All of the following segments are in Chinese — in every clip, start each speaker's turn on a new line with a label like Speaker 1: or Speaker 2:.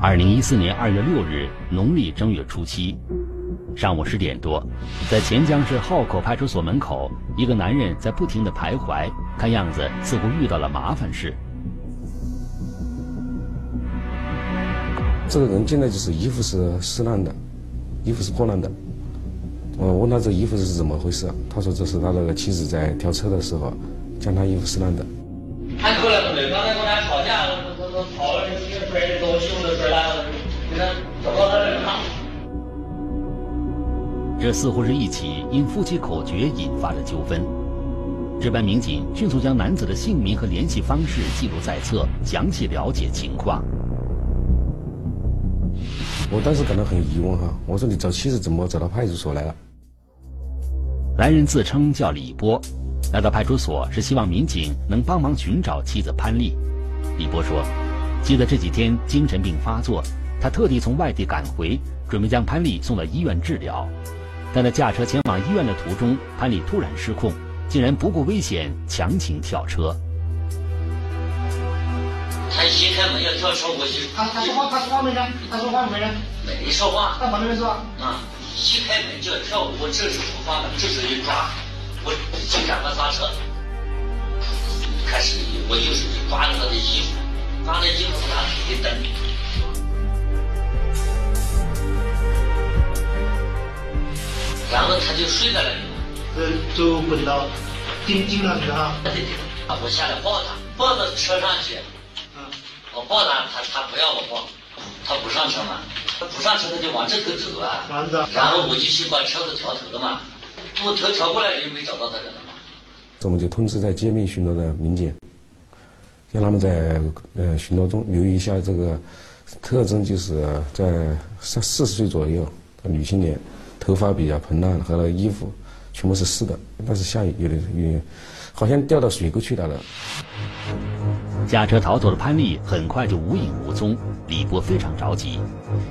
Speaker 1: 二零一四年二月六日，农历正月初七，上午十点多，在潜江市浩口派出所门口，一个男人在不停的徘徊，看样子似乎遇到了麻烦事。
Speaker 2: 这个人进来就是衣服是撕烂的，衣服是破烂的。我问他这衣服是怎么回事，他说这是他那个妻子在挑车的时候，将他衣服撕烂的。
Speaker 3: 这
Speaker 1: 似乎是一起因夫妻口角引发的纠纷。值班民警迅速将男子的姓名和联系方式记录在册，详细了解情况。
Speaker 2: 我当时感到很疑问哈，我说你找妻子怎么找到派出所来了？
Speaker 1: 来人自称叫李波，来到派出所是希望民警能帮忙寻找妻子潘丽。李波说，记得这几天精神病发作，他特地从外地赶回，准备将潘丽送到医院治疗。但在驾车前往医院的途中，潘丽突然失控。竟然不顾危险强行跳车。
Speaker 3: 他一开门要跳车过去。
Speaker 4: 他他说话他说话没呢？他说话没呢？
Speaker 3: 没说话。
Speaker 4: 他旁边说。
Speaker 3: 啊！一开门就要跳，我这是出发了，这是一抓，我就赶快刹车。开始我就是抓着他的衣服，抓着衣服拿腿一蹬，然后他就睡在那里。
Speaker 4: 呃，就滚到钉钉上去哈。
Speaker 3: 对对，我下来抱他，抱到车上去。嗯，我抱他，他他不要我抱，他不上车嘛，他不上车他就往这头走啊。然后我就去把车子调头了嘛，我头调过来就没找到他人了嘛。
Speaker 2: 我们就通知在街面巡逻的民警，让他们在呃巡逻中留意一下这个特征，就是在三四十岁左右的女青年，头发比较蓬乱和那个衣服。全部是湿的，但是下雨有点雨，好像掉到水沟去了。
Speaker 1: 驾车逃走的潘丽很快就无影无踪，李波非常着急，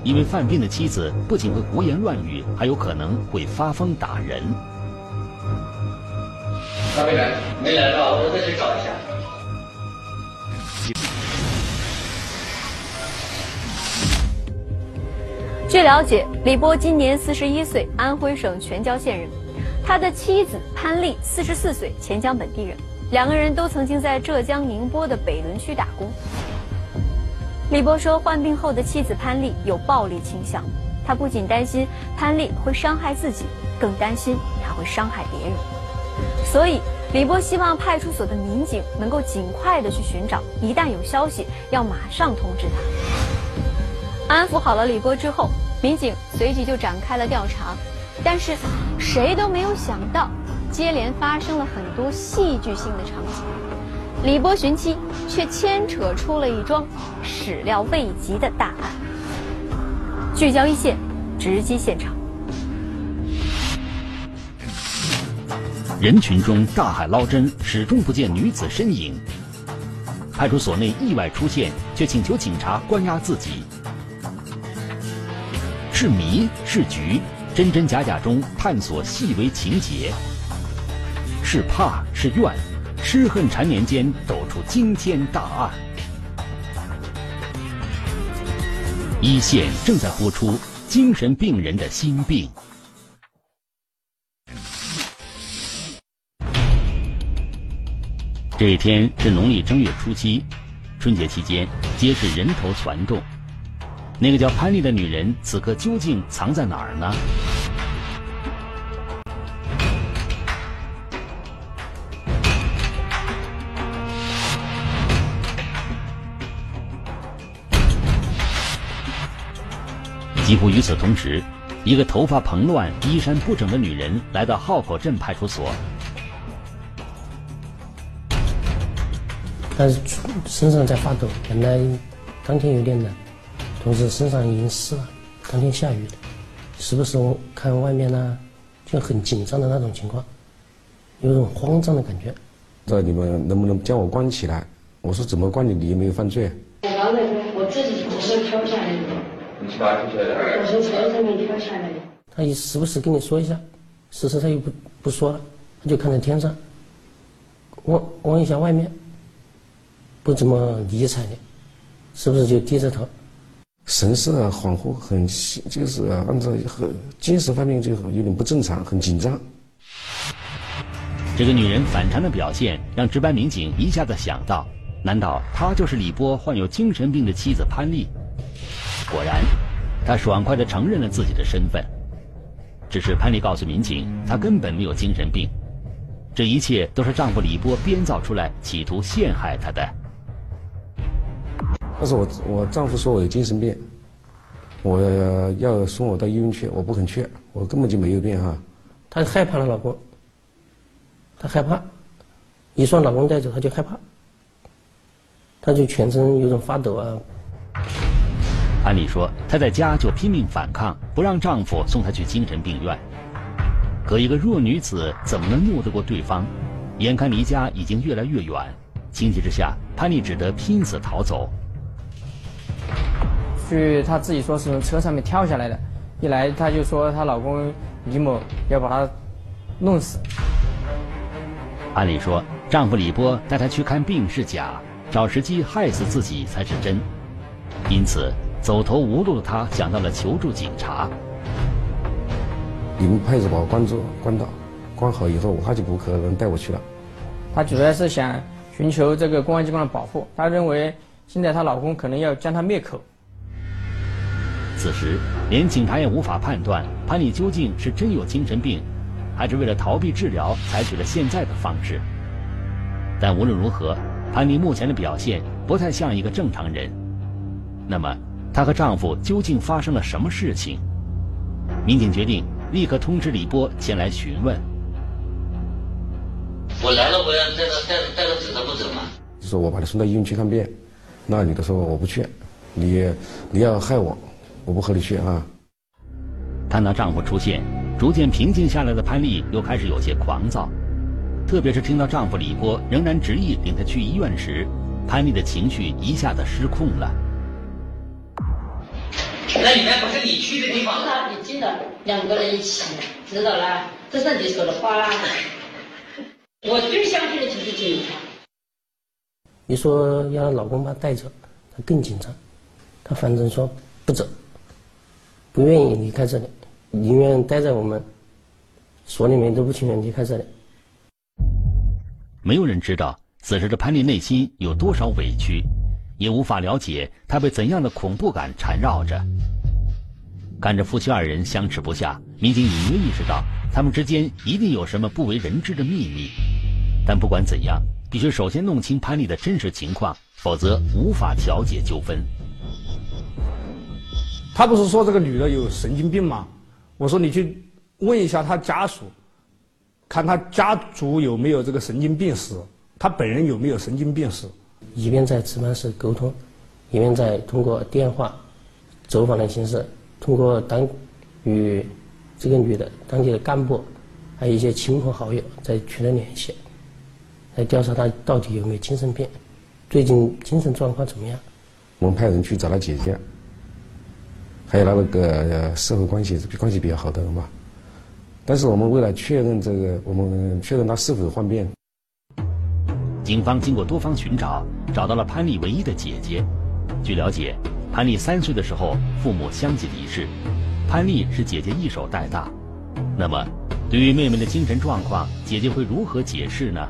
Speaker 1: 因为犯病的妻子不仅会胡言乱语，还有可能会发疯打人。
Speaker 3: 他没来，没来是吧？我再去找一下。
Speaker 5: 据了解，李波今年四十一岁，安徽省全椒县人。他的妻子潘丽，四十四岁，钱江本地人，两个人都曾经在浙江宁波的北仑区打工。李波说，患病后的妻子潘丽有暴力倾向，他不仅担心潘丽会伤害自己，更担心她会伤害别人。所以，李波希望派出所的民警能够尽快的去寻找，一旦有消息，要马上通知他。安抚好了李波之后，民警随即就展开了调查。但是，谁都没有想到，接连发生了很多戏剧性的场景。李波寻妻，却牵扯出了一桩始料未及的大案。聚焦一线，直击现场。
Speaker 1: 人群中大海捞针，始终不见女子身影。派出所内意外出现，却请求警察关押自己。是迷是局？真真假假中探索细微情节，是怕是怨，痴恨缠绵间抖出惊天大案。一线正在播出精神病人的心病。这一天是农历正月初七，春节期间街市人头攒动。那个叫潘丽的女人，此刻究竟藏在哪儿呢？几乎与此同时，一个头发蓬乱、衣衫不整的女人来到浩口镇派出所。
Speaker 6: 但是身上在发抖，本来当天有点冷。同时身上已经湿了，当天下雨的，时不时看外面呢，就很紧张的那种情况，有种慌张的感觉。
Speaker 2: 这你们能不能将我关起来？我说怎么关你？你又没有犯罪。
Speaker 7: 我自己只是跳下来的。
Speaker 3: 你是爬出来的？
Speaker 7: 我从车上面跳下来的。
Speaker 6: 他也时不时跟你说一下，时时他又不不说了，他就看着天上，望望一下外面，不怎么理睬你，是不是就低着头？
Speaker 2: 神色恍惚，很就是按照很精神方面就有点不正常，很紧张。
Speaker 1: 这个女人反常的表现，让值班民警一下子想到：难道她就是李波患有精神病的妻子潘丽？果然，她爽快地承认了自己的身份。只是潘丽告诉民警，她根本没有精神病，这一切都是丈夫李波编造出来，企图陷害她的。
Speaker 2: 但是我我丈夫说我有精神病，我要送我到医院去，我不肯去，我根本就没有病哈。
Speaker 6: 她害怕了老公，她害怕，一说老公带走，她就害怕，她就全身有种发抖啊。
Speaker 1: 按理说，她在家就拼命反抗，不让丈夫送她去精神病院。可一个弱女子怎么能拗得过对方？眼看离家已经越来越远，情急之下，潘丽只得拼死逃走。
Speaker 8: 据她自己说，是从车上面跳下来的。一来，她就说她老公李某要把她弄死。
Speaker 1: 按理说，丈夫李波带她去看病是假，找时机害死自己才是真。因此，走投无路的她想到了求助警察。
Speaker 2: 你们派出所把我关住，关到，关好以后，他就不可能带我去了。
Speaker 8: 她主要是想寻求这个公安机关的保护。她认为，现在她老公可能要将她灭口。
Speaker 1: 此时，连警察也无法判断潘丽究竟是真有精神病，还是为了逃避治疗采取了现在的方式。但无论如何，潘丽目前的表现不太像一个正常人。那么，她和丈夫究竟发生了什么事情？民警决定立刻通知李波前来询问。
Speaker 3: 我来了，我要带他带带他走，他不走吗？
Speaker 2: 就说我把他送到医院去看病，那女的说我不去，你你要害我。我不和你去啊！
Speaker 1: 看到丈夫出现，逐渐平静下来的潘丽又开始有些狂躁，特别是听到丈夫李波仍然执意领她去医院时，潘丽的情绪一下子失控了。
Speaker 3: 那里面不是你去的地方？
Speaker 7: 他你进了，两个人一起，知道了？这是你说的话。我最相信的就是警察。
Speaker 6: 你说要老公把她带走，她更紧张，她反正说不走。不愿意离开这里，宁愿待在我们所里面，都不情愿离开这里。
Speaker 1: 没有人知道此时的潘丽内心有多少委屈，也无法了解她被怎样的恐怖感缠绕着。看着夫妻二人相持不下，民警隐约意识到他们之间一定有什么不为人知的秘密。但不管怎样，必须首先弄清潘丽的真实情况，否则无法调解纠纷。
Speaker 9: 他不是说这个女的有神经病吗？我说你去问一下她家属，看她家族有没有这个神经病史，她本人有没有神经病史。
Speaker 6: 一边在值班室沟通，一边在通过电话、走访的形式，通过当与这个女的当地的干部，还有一些亲朋好友在取得联系，来调查她到底有没有精神病，最近精神状况怎么样。
Speaker 2: 我们派人去找她姐姐。还有他那个社会关系关系比较好的人嘛，但是我们为了确认这个，我们确认他是否患病，
Speaker 1: 警方经过多方寻找，找到了潘丽唯一的姐姐。据了解，潘丽三岁的时候父母相继离世，潘丽是姐姐一手带大。那么，对于妹妹的精神状况，姐姐会如何解释呢？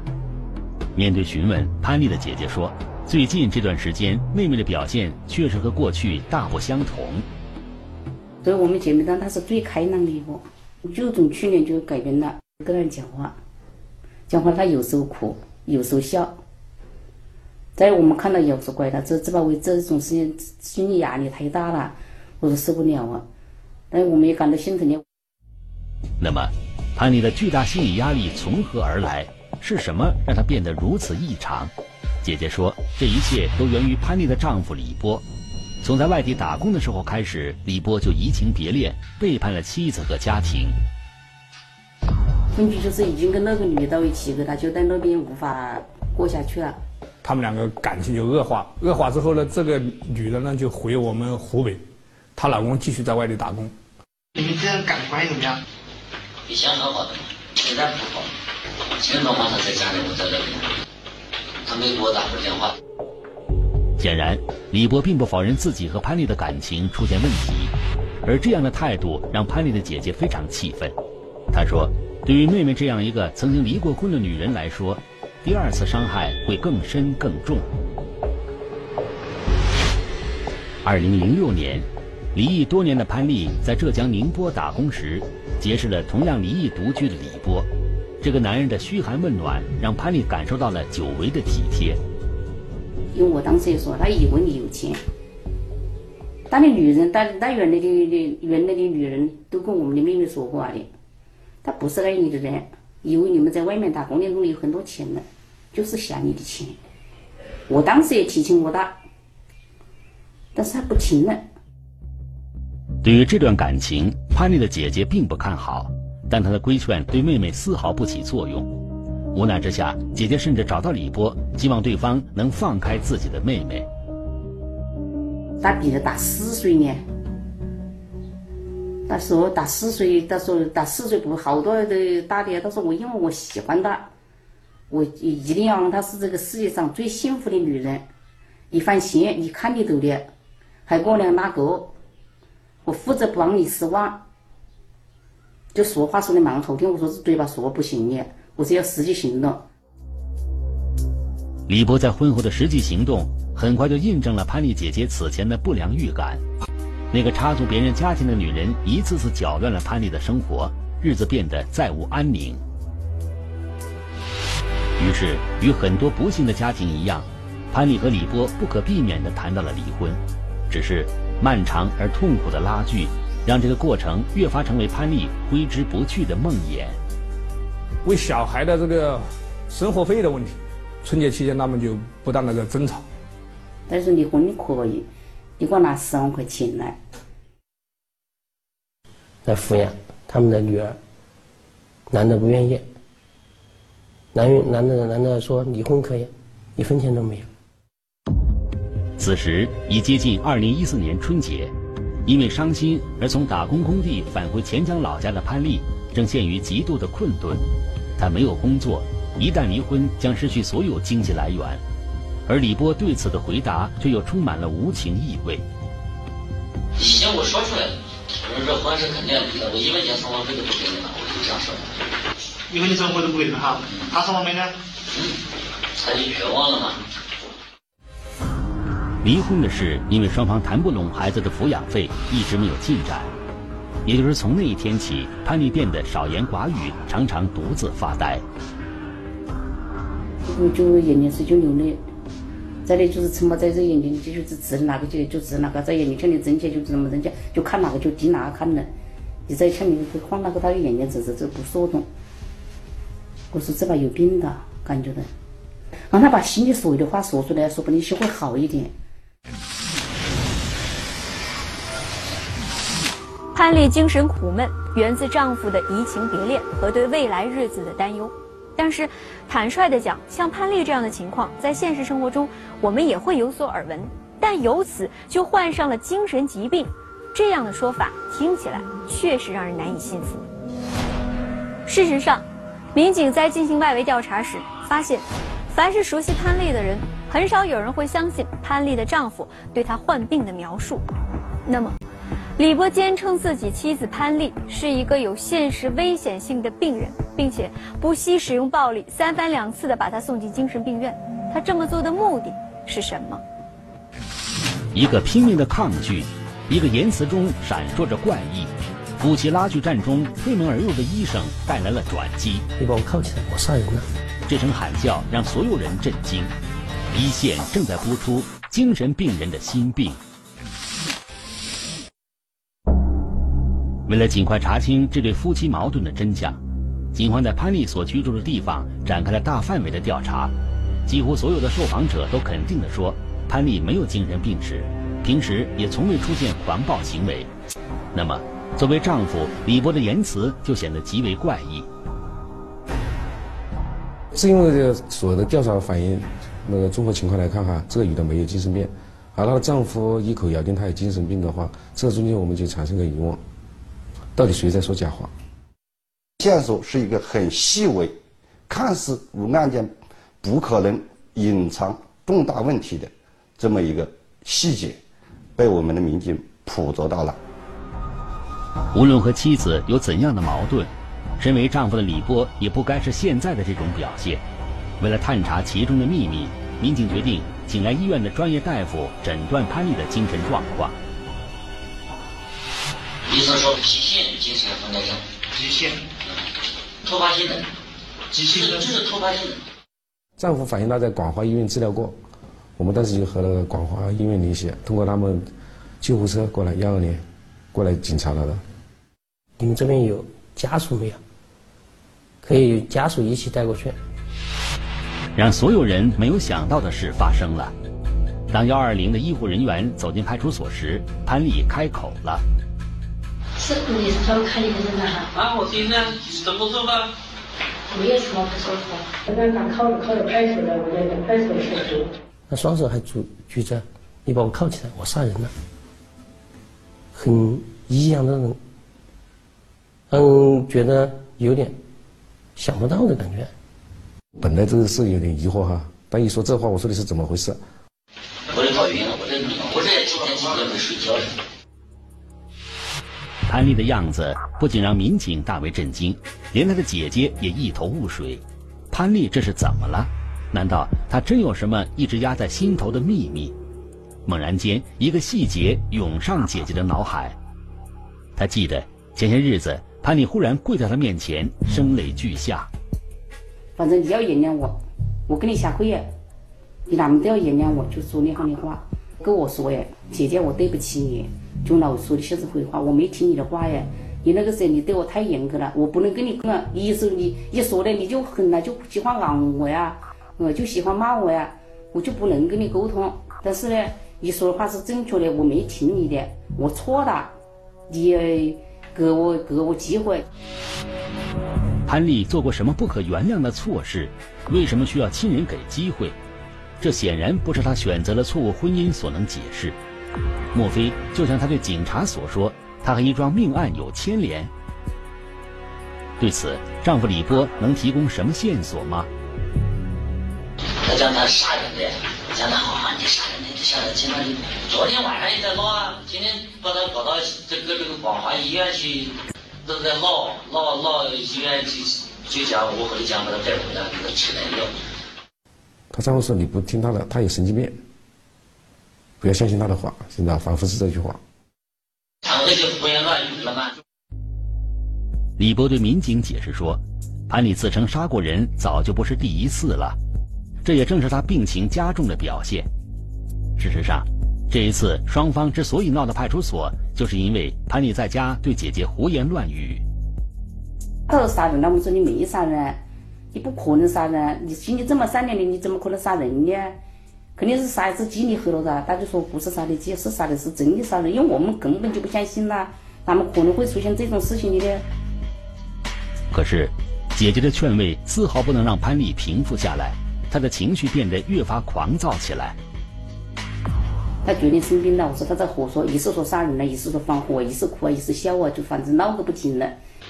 Speaker 1: 面对询问，潘丽的姐姐说：“最近这段时间，妹妹的表现确实和过去大不相同。”
Speaker 7: 所以我们姐妹当她是最开朗的一个，就从去年就改变了，跟人讲话，讲话她有时候哭，有时候笑。在我们看到也不是怪她，这这把为这种事情心理压力太大了，我都受不了啊。但我们也感到心疼的。
Speaker 1: 那么，潘丽的巨大心理压力从何而来？是什么让她变得如此异常？姐姐说，这一切都源于潘丽的丈夫李波。从在外地打工的时候开始，李波就移情别恋，背叛了妻子和家庭。
Speaker 7: 分居就是已经跟那个女的到一起，可他就在那边无法过下去了。
Speaker 9: 他们两个感情就恶化，恶化之后呢，这个女的呢就回我们湖北，她老公继续在外地打工。
Speaker 4: 你们这样感情关系怎么样？
Speaker 3: 以前很好的，现在不好。前的话他在家里，我在这边，他没给我打过电话。
Speaker 1: 显然，李波并不否认自己和潘丽的感情出现问题，而这样的态度让潘丽的姐姐非常气愤。她说：“对于妹妹这样一个曾经离过婚的女人来说，第二次伤害会更深更重。”二零零六年，离异多年的潘丽在浙江宁波打工时，结识了同样离异独居的李波。这个男人的嘘寒问暖，让潘丽感受到了久违的体贴。
Speaker 7: 因为我当时也说，他以为你有钱。当的女人，当当原来的的原来的女人都跟我们的妹妹说过的，他不是爱你的人，以为你们在外面打工的，里有很多钱呢，就是想你的钱。我当时也提醒过他。但是他不听呢。
Speaker 1: 对于这段感情，潘丽的姐姐并不看好，但她的规劝对妹妹丝毫不起作用。无奈之下，姐姐甚至找到李波，希望对方能放开自己的妹妹。
Speaker 7: 他比他大四岁呢。他说大四岁，他说大四岁不好多的大的。他说我因为我喜欢他，我一定要让她是这个世界上最幸福的女人。你放心，你看里头的。还跟我俩哪个？我负责不让你失望。就说话说的蛮好听，我说是嘴巴说不行的，我是要实际行动。
Speaker 1: 李波在婚后的实际行动，很快就印证了潘丽姐姐此前的不良预感。那个插足别人家庭的女人，一次次搅乱了潘丽的生活，日子变得再无安宁。于是，与很多不幸的家庭一样，潘丽和李波不可避免地谈到了离婚。只是漫长而痛苦的拉锯，让这个过程越发成为潘丽挥之不去的梦魇。
Speaker 9: 为小孩的这个生活费的问题，春节期间他们就不断的在争吵。
Speaker 7: 但是离婚你可以，你给我拿十万块钱来，
Speaker 6: 来抚养他们的女儿。男的不愿意，男男的男的说离婚可以，一分钱都没有。
Speaker 1: 此时已接近二零一四年春节，因为伤心而从打工工地返回钱江老家的潘丽，正陷于极度的困顿。他没有工作，一旦离婚将失去所有经济来源。而李波对此的回答却又充满了无情意味。
Speaker 3: 已经我说出来了，我说这婚是肯定要离的，我一分钱生活费都不给你了，我就这样说的。
Speaker 4: 一分钱生活费都不给你哈，他生活费呢？
Speaker 3: 嗯，他就绝望了嘛。
Speaker 1: 离婚的事，因为双方谈不拢孩子的抚养费，一直没有进展。也就是从那一天起，潘丽变得少言寡语，常常独自发呆。
Speaker 7: 就就眼睛是就流泪，在那就是沉默在这眼睛，就是指哪个就就指哪个，在眼睛前面挣钱就怎么挣钱，就看哪个就盯哪个看的。你在前面晃那个，他的眼睛直直这不说动。我说这把有病的感觉的，让他把心里所有的话说出来，说不定心会好一点。
Speaker 5: 潘丽精神苦闷，源自丈夫的移情别恋和对未来日子的担忧。但是，坦率地讲，像潘丽这样的情况，在现实生活中我们也会有所耳闻。但由此就患上了精神疾病，这样的说法听起来确实让人难以信服。事实上，民警在进行外围调查时发现，凡是熟悉潘丽的人，很少有人会相信潘丽的丈夫对她患病的描述。那么，李波坚称自己妻子潘丽是一个有现实危险性的病人，并且不惜使用暴力，三番两次的把她送进精神病院。他这么做的目的是什么？
Speaker 1: 一个拼命的抗拒，一个言辞中闪烁着怪异。夫妻拉锯战中推门而入的医生带来了转机。
Speaker 6: 你把我铐起来，我杀人了！
Speaker 1: 这声喊叫让所有人震惊。一线正在播出精神病人的心病。为了尽快查清这对夫妻矛盾的真相，警方在潘丽所居住的地方展开了大范围的调查。几乎所有的受访者都肯定地说，潘丽没有精神病史，平时也从未出现狂暴行为。那么，作为丈夫，李波的言辞就显得极为怪异。
Speaker 2: 是因为这个所有的调查反映，那个综合情况来看哈，这个女的没有精神病，而她的丈夫一口咬定她有精神病的话，这中间我们就产生个疑问。到底谁在说假话？
Speaker 10: 线索是一个很细微，看似与案件不可能隐藏重大问题的这么一个细节，被我们的民警捕捉到了。
Speaker 1: 无论和妻子有怎样的矛盾，身为丈夫的李波也不该是现在的这种表现。为了探查其中的秘密，民警决定请来医院的专业大夫诊断潘丽的精神状况。
Speaker 3: 医生说急性精神分裂症，
Speaker 4: 急性，
Speaker 3: 突发性的，
Speaker 4: 急性的
Speaker 3: 就是突发性的。
Speaker 2: 丈夫反映他在广华医院治疗过，我们当时就和那个广华医院联系，通过他们救护车过来幺二零过来检查他的。
Speaker 6: 你们这边有家属没有？可以家属一起带过去。
Speaker 1: 让所有人没有想到的事发生了。当幺二零的医护人员走进派出所时，潘丽开口了：“
Speaker 11: 是你是专门看你的人的哈？
Speaker 3: 啊，我现在怎么说吧？
Speaker 11: 没有什么不舒服。我刚刚考考到派出所了，我在派出所求助。
Speaker 6: 那双手还举举着，你把我铐起来，我杀人了。很异样的人，嗯，觉得有点想不到的感觉。
Speaker 2: 本来这个是有点疑惑哈，但一说这话，我说的是怎么回事？
Speaker 3: 我这搞晕了，我这我这几天几夜没睡觉。
Speaker 1: 潘丽的样子不仅让民警大为震惊，连她的姐姐也一头雾水。潘丽这是怎么了？难道她真有什么一直压在心头的秘密？猛然间，一个细节涌上姐姐的脑海。她记得前些日子，潘丽忽然跪在她面前，声泪俱下。
Speaker 7: 反正你要原谅我，我跟你下跪呀，你哪们都要原谅我，就说那样的话，跟我说呀，姐姐我对不起你，就老说的些子废话，我没听你的话呀，你那个时候你对我太严格了，我不能跟你讲，你一说你一说的你就狠了，就喜欢昂我呀，我就喜欢骂我呀，我就不能跟你沟通。但是呢，你说的话是正确的，我没听你的，我错了，你给我给我机会。
Speaker 1: 潘丽做过什么不可原谅的错事？为什么需要亲人给机会？这显然不是她选择了错误婚姻所能解释。莫非就像她对警察所说，她和一桩命案有牵连？对此，丈夫李波能提供什么线索吗？
Speaker 3: 他讲他杀人的，讲他好你杀人的，就晓得去那里。昨天晚上也在闹啊，今天把他搞到这个这个广华医院去。都在闹闹闹，医院去就讲我回家把他带回来，给他吃点药。
Speaker 2: 她丈夫说：“你不听他的，他有神经病，不要相信他的话。”现在反复是这句话。
Speaker 3: 他那些胡言乱语了吗？
Speaker 1: 李波对民警解释说：“潘丽自称杀过人，早就不是第一次了，这也正是他病情加重的表现。事实上。”这一次，双方之所以闹到派出所，就是因为潘丽在家对姐姐胡言乱语。
Speaker 7: 他说杀人了，我说你没杀人，你不可能杀人，你心里这么善良的，你怎么可能杀人呢？肯定是杀一只鸡你喝了噻。他就说不是杀的鸡，是杀的是真的杀人，因为我们根本就不相信呐，哪么可能会出现这种事情的呢？
Speaker 1: 可是，姐姐的劝慰丝毫不能让潘丽平复下来，她的情绪变得越发狂躁起来。
Speaker 7: 他决定生病了，我说他在胡说，一是说杀人了，一是说放火，一是哭啊，一是笑啊，就反正闹个不停了。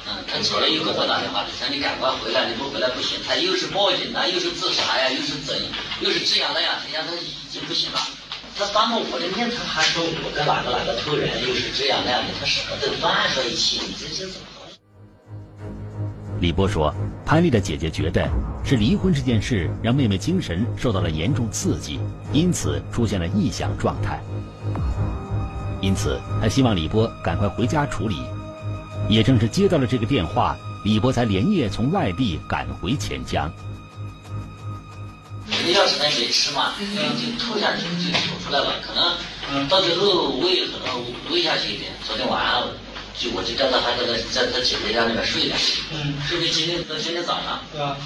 Speaker 3: 嗯，他昨天又给我打电话了，说你赶快回来，你不回来不行。他又是报警啊，又是自杀呀，又是怎，又是这样那样，他讲他已经不行了。他当着我的面，他还说我跟哪个哪个偷人，又是这样那样的，他什么都乱说一气，你这是怎么？
Speaker 1: 李波说，潘丽的姐姐觉得是离婚这件事让妹妹精神受到了严重刺激，因此出现了异想状态。因此，她希望李波赶快回家处理。也正是接到了这个电话，李波才连夜从外地赶回钱江。
Speaker 3: 你要是那没吃嘛，就吐下去就吐出来了，可能到最后胃可能胃下去一点。昨天晚上。就我就叫他还在他姐姐家那边睡了，嗯，睡到今天到今天早上，对吧？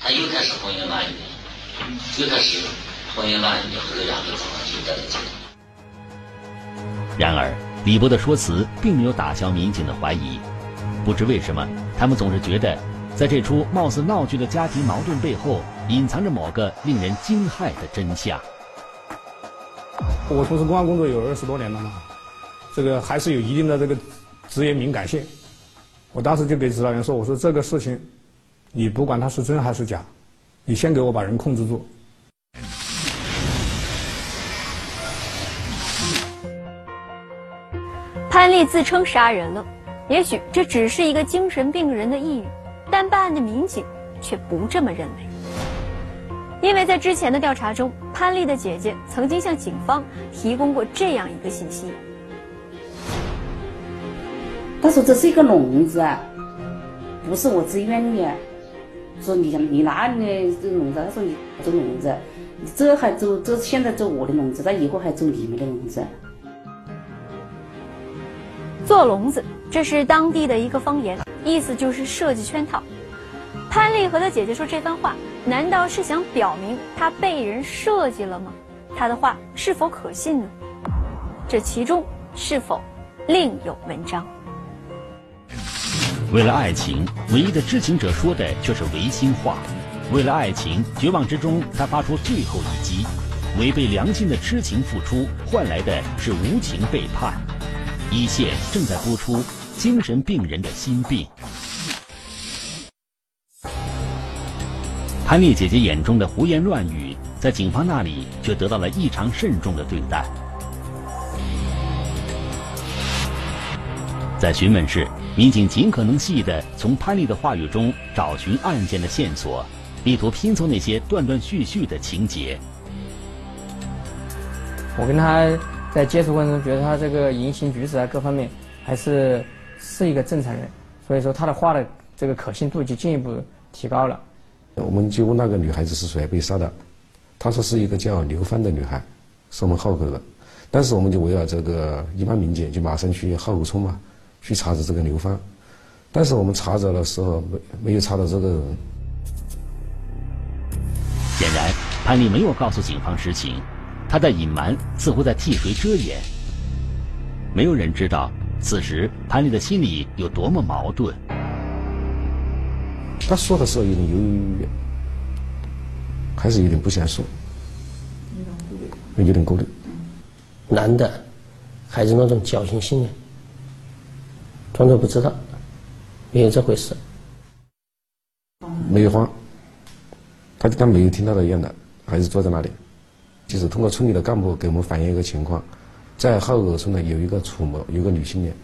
Speaker 3: 他又开始胡言乱语，又开始胡言乱语，后来两个早上就在这接
Speaker 1: 然而，李波的说辞并没有打消民警的怀疑。不知为什么，他们总是觉得，在这出貌似闹剧的家庭矛盾背后，隐藏着某个令人惊骇的真相。
Speaker 9: 我从事公安工作有二十多年了嘛。这个还是有一定的这个职业敏感性，我当时就给指导员说：“我说这个事情，你不管它是真还是假，你先给我把人控制住。”
Speaker 5: 潘丽自称杀人了，也许这只是一个精神病人的抑郁，但办案的民警却不这么认为。因为在之前的调查中，潘丽的姐姐曾经向警方提供过这样一个信息：
Speaker 7: 他说这是一个笼子，啊不是我自愿的。说你你哪里的这笼子？他说你走笼子，你这还走这现在走我的笼子，他以后还走你们的笼子。
Speaker 5: 做笼子，这是当地的一个方言，意思就是设计圈套。潘丽和他姐姐说这番话。难道是想表明他被人设计了吗？他的话是否可信呢？这其中是否另有文章？
Speaker 1: 为了爱情，唯一的知情者说的却是违心话。为了爱情，绝望之中他发出最后一击，违背良心的痴情付出换来的是无情背叛。一线正在播出精神病人的心病。潘丽姐姐眼中的胡言乱语，在警方那里却得到了异常慎重的对待。在询问室，民警尽可能细的从潘丽的话语中找寻案件的线索，力图拼凑那些断断续续的情节。
Speaker 8: 我跟他在接触过程中，觉得他这个言行举止啊，各方面还是是一个正常人，所以说他的话的这个可信度就进一步提高了。
Speaker 2: 我们就问那个女孩子是谁被杀的，她说是一个叫刘芳的女孩，是我们浩口的。当时我们就围绕这个一般民警就马上去浩口村嘛，去查找这个刘芳。但是我们查找的时候没没有查到这个人。
Speaker 1: 显然，潘丽没有告诉警方实情，她的隐瞒似乎在替谁遮掩。没有人知道，此时潘丽的心里有多么矛盾。
Speaker 2: 他说的时候有点犹犹豫豫，还是有点不想说，有点顾虑。
Speaker 6: 男的，还是那种侥幸心理，装作不知道，没有这回事。
Speaker 2: 没有慌，他就当没有听到的一样的，还是坐在那里。就是通过村里的干部给我们反映一个情况，在浩口村呢有一个楚某，有个女青年，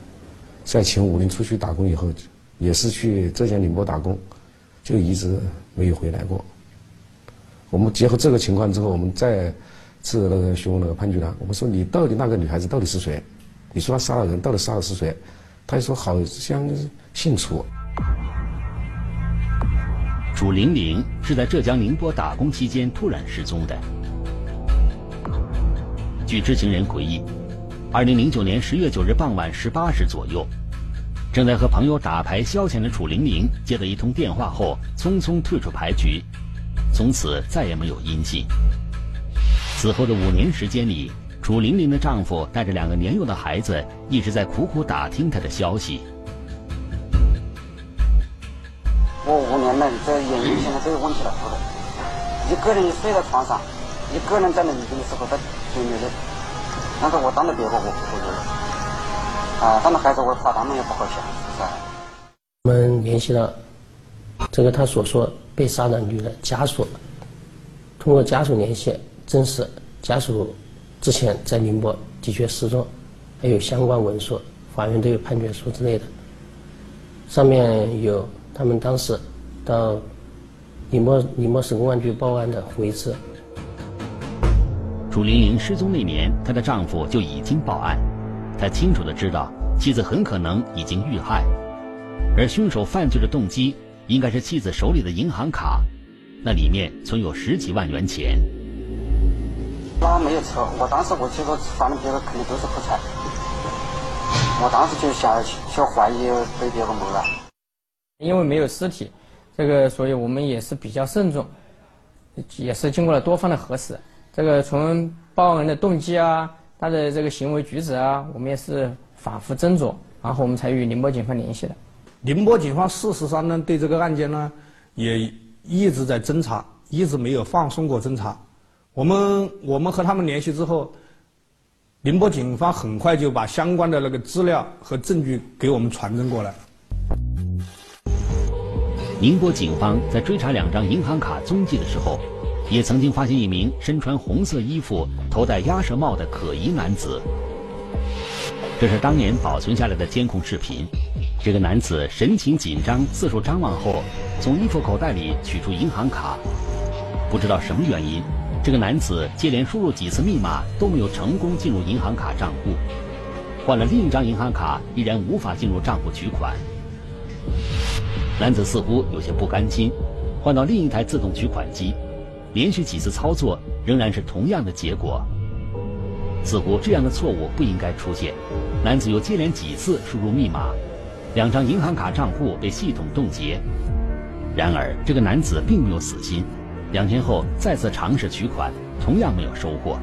Speaker 2: 在前五年出去打工以后，也是去浙江宁波打工。就一直没有回来过。我们结合这个情况之后，我们再次那个询问那个潘局长，我们说你到底那个女孩子到底是谁？你说她杀了人，到底杀的是谁？他就说好像姓楚。
Speaker 1: 楚玲玲是在浙江宁波打工期间突然失踪的。据知情人回忆，二零零九年十月九日傍晚十八时左右。正在和朋友打牌消遣的楚玲玲接到一通电话后，匆匆退出牌局，从此再也没有音信。此后的五年时间里，楚玲玲的丈夫带着两个年幼的孩子一直在苦苦打听她的消息。
Speaker 12: 我五年来，这眼睛现在都有问题了，一个人睡在床上，一个人在冷静的时候在对面的，但是我当着别个我不会。啊，他们孩子我怕他们也不好想，是吧？
Speaker 6: 我们联系了这个他所说被杀的女的家属，通过家属联系证实，家属之前在宁波的确失踪，还有相关文书，法院都有判决书之类的，上面有他们当时到宁波宁波市公安局报案的回执。
Speaker 1: 楚玲玲失踪那年，她的丈夫就已经报案。他清楚的知道妻子很可能已经遇害，而凶手犯罪的动机应该是妻子手里的银行卡，那里面存有十几万元钱。
Speaker 12: 那没有车，我当时我觉得反正别个肯定都是破财，我当时就想就怀疑被别个谋了。
Speaker 8: 因为没有尸体，这个所以我们也是比较慎重，也是经过了多方的核实，这个从报案人的动机啊。他的这个行为举止啊，我们也是反复斟酌，然后我们才与宁波警方联系的。
Speaker 9: 宁波警方事实上呢，对这个案件呢，也一直在侦查，一直没有放松过侦查。我们我们和他们联系之后，宁波警方很快就把相关的那个资料和证据给我们传真过来。
Speaker 1: 宁波警方在追查两张银行卡踪迹的时候。也曾经发现一名身穿红色衣服、头戴鸭舌帽的可疑男子。这是当年保存下来的监控视频。这个男子神情紧张，四处张望后，从衣服口袋里取出银行卡。不知道什么原因，这个男子接连输入几次密码都没有成功进入银行卡账户。换了另一张银行卡，依然无法进入账户取款。男子似乎有些不甘心，换到另一台自动取款机，连续几次操作仍然是同样的结果。似乎这样的错误不应该出现。男子又接连几次输入密码，两张银行卡账户被系统冻结。然而，这个男子并没有死心，两天后再次尝试取款，同样没有收获。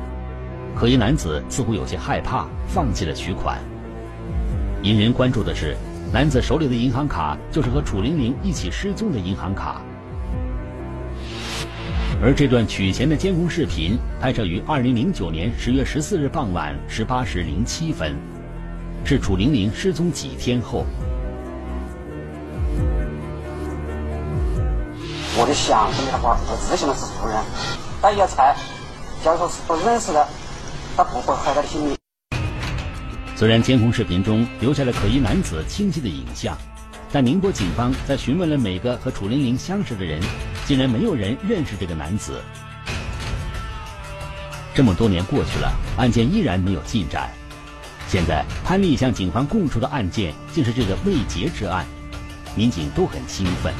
Speaker 1: 可疑男子似乎有些害怕，放弃了取款。引人关注的是，男子手里的银行卡就是和楚玲玲一起失踪的银行卡。而这段取钱的监控视频拍摄于二零零九年十月十四日傍晚十八时零七分，是楚玲玲失踪几天后。
Speaker 12: 我就想跟他话，我只想的是熟人，他要猜，假如说是不认识的，他不会害他的性命。
Speaker 1: 虽然监控视频中留下了可疑男子清晰的影像。但宁波警方在询问了每个和楚玲玲相识的人，竟然没有人认识这个男子。这么多年过去了，案件依然没有进展。现在潘丽向警方供出的案件竟是这个未结之案，民警都很兴奋。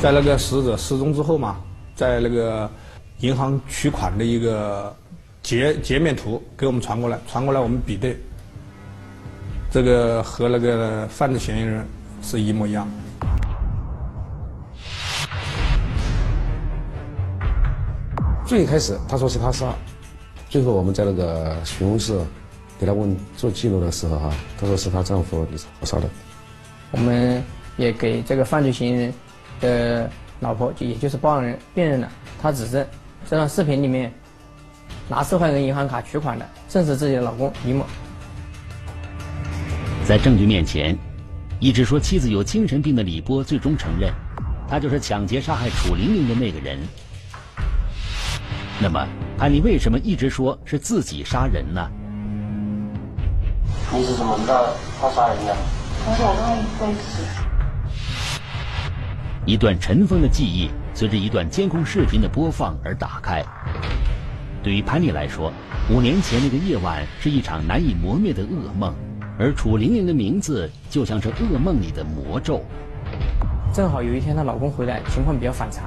Speaker 9: 在那个死者失踪之后嘛，在那个银行取款的一个截截面图给我们传过来，传过来我们比对。这个和那个犯罪嫌疑人是一模一样。
Speaker 2: 最开始他说是他杀，最后我们在那个询问室给他问做记录的时候哈，他说是他丈夫李超杀的。
Speaker 8: 我们也给这个犯罪嫌疑人的老婆，就也就是报案人辨认了，他指证这段视频里面拿受害人银行卡取款的正是自己的老公李某。
Speaker 1: 在证据面前，一直说妻子有精神病的李波最终承认，他就是抢劫杀害楚玲玲的那个人。那么，潘丽为什么一直说是自己杀人呢？
Speaker 12: 你是怎么知道他杀人的？我老公
Speaker 1: 在一段尘封的记忆，随着一段监控视频的播放而打开。对于潘丽来说，五年前那个夜晚是一场难以磨灭的噩梦。而楚玲玲的名字就像是噩梦里的魔咒。
Speaker 8: 正好有一天她老公回来，情况比较反常，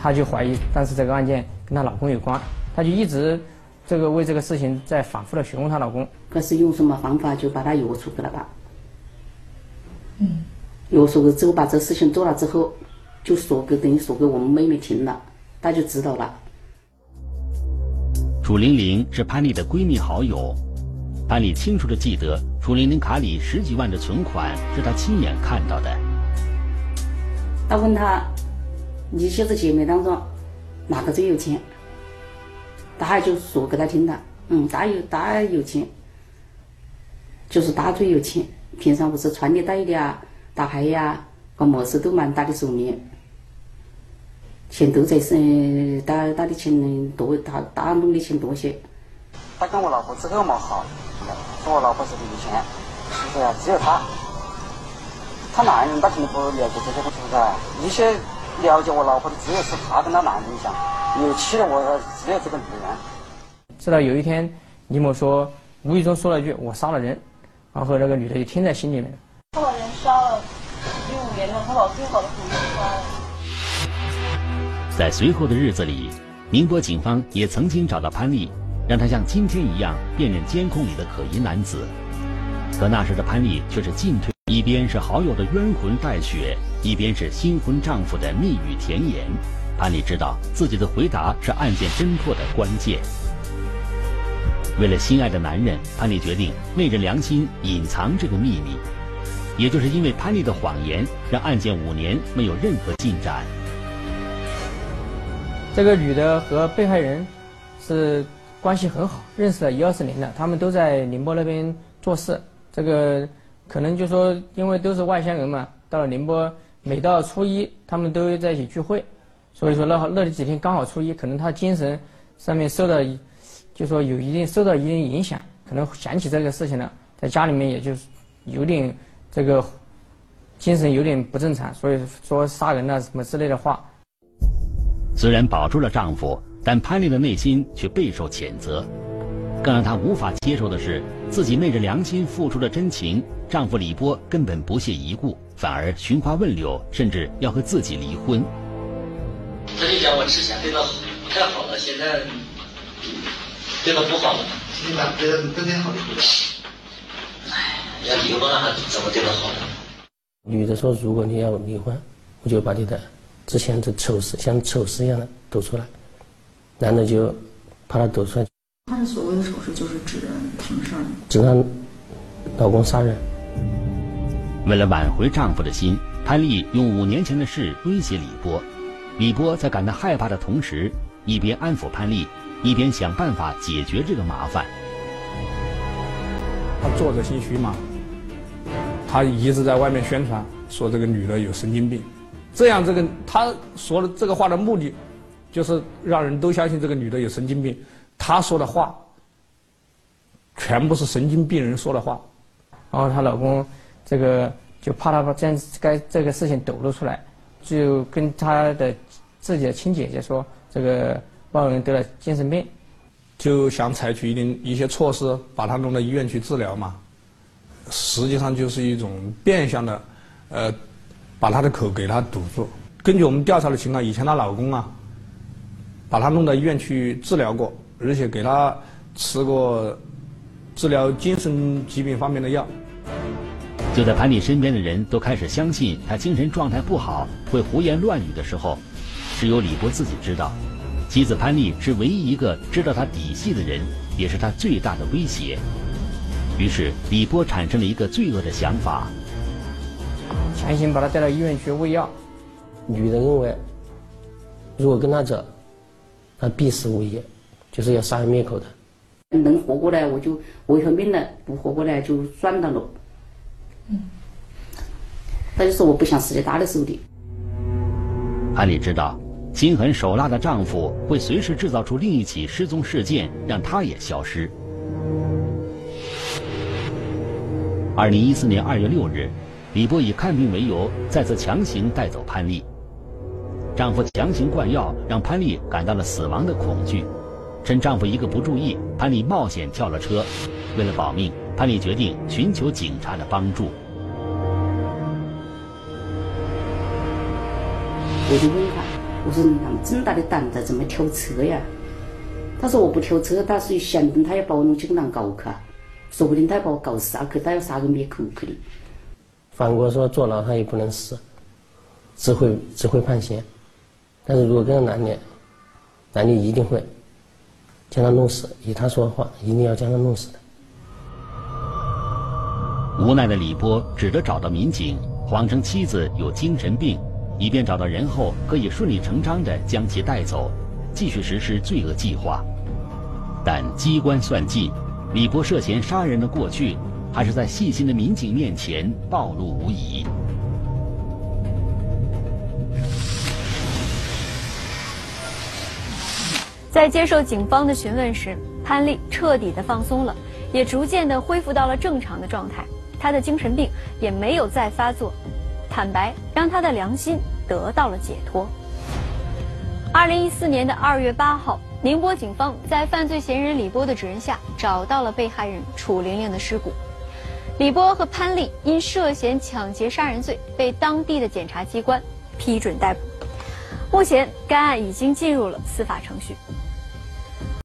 Speaker 8: 她就怀疑当时这个案件跟她老公有关，她就一直这个为这个事情在反复的询问她老公。
Speaker 7: 可是用什么方法就把她约出去了吧？嗯。约出去之后，把这事情做了之后，就说给等于说给我们妹妹听了，她就知道了。
Speaker 1: 楚玲玲是潘丽的闺蜜好友。潘丽清楚的记得，楚玲玲卡里十几万的存款是她亲眼看到的。
Speaker 7: 他问他：“你现在姐妹当中哪个最有钱？”大就说给他听的：“嗯，大有大有钱，就是大最有钱。平常不是穿的戴的啊，打牌呀，搞么事都蛮大的手面，钱都在身，打打的钱多，打打弄的钱多些。”
Speaker 12: 他跟我老婆之后嘛好。说我老婆是有钱，是不是？只有他，他男人他肯定不了解这些是不是？一些了解我老婆的只有是他跟他男人讲，有气的我只有这个女人。
Speaker 8: 直到有一天，李某说无意中说了一句“我杀了人”，然后那个女的就听在心里面。
Speaker 13: 他把人杀了，一五年了，他把最好的朋友杀了。
Speaker 1: 在随后的日子里，宁波警方也曾经找到潘丽。让他像今天一样辨认监控里的可疑男子，可那时的潘丽却是进退，一边是好友的冤魂带血，一边是新婚丈夫的蜜语甜言。潘丽知道自己的回答是案件侦破的关键。为了心爱的男人，潘丽决定昧着良心隐藏这个秘密。也就是因为潘丽的谎言，让案件五年没有任何进展。
Speaker 8: 这个女的和被害人是。关系很好，认识了一二十年了。他们都在宁波那边做事。这个可能就说，因为都是外乡人嘛，到了宁波，每到初一，他们都在一起聚会。所以说那那几天刚好初一，可能他精神上面受到，就说有一定受到一定影响。可能想起这个事情了，在家里面也就是有点这个精神有点不正常，所以说杀人了什么之类的话。
Speaker 1: 虽然保住了丈夫，但潘丽的内心却备受谴责。更让她无法接受的是，自己昧着良心付出了真情，丈夫李波根本不屑一顾，反而寻花问柳，甚至要和自己离婚。
Speaker 3: 他就讲我之前对他太好了，现在对他不好了。
Speaker 4: 现在对他对他好的不了。
Speaker 3: 哎，要离婚了还怎么对他好呢？
Speaker 6: 女的说：“如果你要离婚，我就把你的之前的丑事，像丑事一样的抖出来。”男的就怕他抖出来。
Speaker 14: 他的所谓的丑事就是指什么事儿？
Speaker 6: 指她老公杀人。
Speaker 1: 为了挽回丈夫的心，潘丽用五年前的事威胁李波。李波在感到害怕的同时，一边安抚潘丽，一边想办法解决这个麻烦。
Speaker 9: 他做着心虚嘛，他一直在外面宣传说这个女的有神经病，这样这个他说的这个话的目的，就是让人都相信这个女的有神经病。她说的话，全部是神经病人说的话。
Speaker 8: 然后她老公这个就怕她把这该这个事情抖露出来，就跟她的自己的亲姐姐说，这个报人得了精神病。
Speaker 9: 就想采取一定一些措施，把她弄到医院去治疗嘛。实际上就是一种变相的，呃，把她的口给她堵住。根据我们调查的情况，以前她老公啊，把他弄到医院去治疗过，而且给他吃过治疗精神疾病方面的药。
Speaker 1: 就在潘丽身边的人都开始相信他精神状态不好，会胡言乱语的时候，只有李波自己知道。妻子潘丽是唯一一个知道他底细的人，也是他最大的威胁。于是李波产生了一个罪恶的想法：
Speaker 8: 强行把他带到医院去喂药。
Speaker 6: 女的认为，如果跟他走，他必死无疑，就是要杀人灭口的。
Speaker 7: 能活过来我就维和命了，不活过来就算了喽。嗯，他就说我不想死在他的手里。
Speaker 1: 潘丽知道。心狠手辣的丈夫会随时制造出另一起失踪事件，让她也消失。二零一四年二月六日，李波以看病为由，再次强行带走潘丽。丈夫强行灌药，让潘丽感到了死亡的恐惧。趁丈夫一个不注意，潘丽冒险跳了车。为了保命，潘丽决定寻求警察的帮助。
Speaker 7: 我就问他。我说你啷么这么大的胆子，怎么跳车呀？他说我不跳车，他是想等他要把我弄去跟人告去，说不定他要把我搞杀去，他要杀个灭口去的。
Speaker 6: 反过说坐牢他也不能死，只会只会判刑。但是如果跟他男的，男的一定会将他弄死，以他说的话，一定要将他弄死的。
Speaker 1: 无奈的李波只得找到民警，谎称妻子有精神病。以便找到人后，可以顺理成章地将其带走，继续实施罪恶计划。但机关算尽，李波涉嫌杀人的过去，还是在细心的民警面前暴露无遗。
Speaker 5: 在接受警方的询问时，潘丽彻底的放松了，也逐渐的恢复到了正常的状态，她的精神病也没有再发作。坦白让她的良心。得到了解脱。二零一四年的二月八号，宁波警方在犯罪嫌疑人李波的指认下，找到了被害人楚玲玲的尸骨。李波和潘丽因涉嫌抢劫杀人罪被当地的检察机关批准逮捕。目前，该案已经进入了司法程序。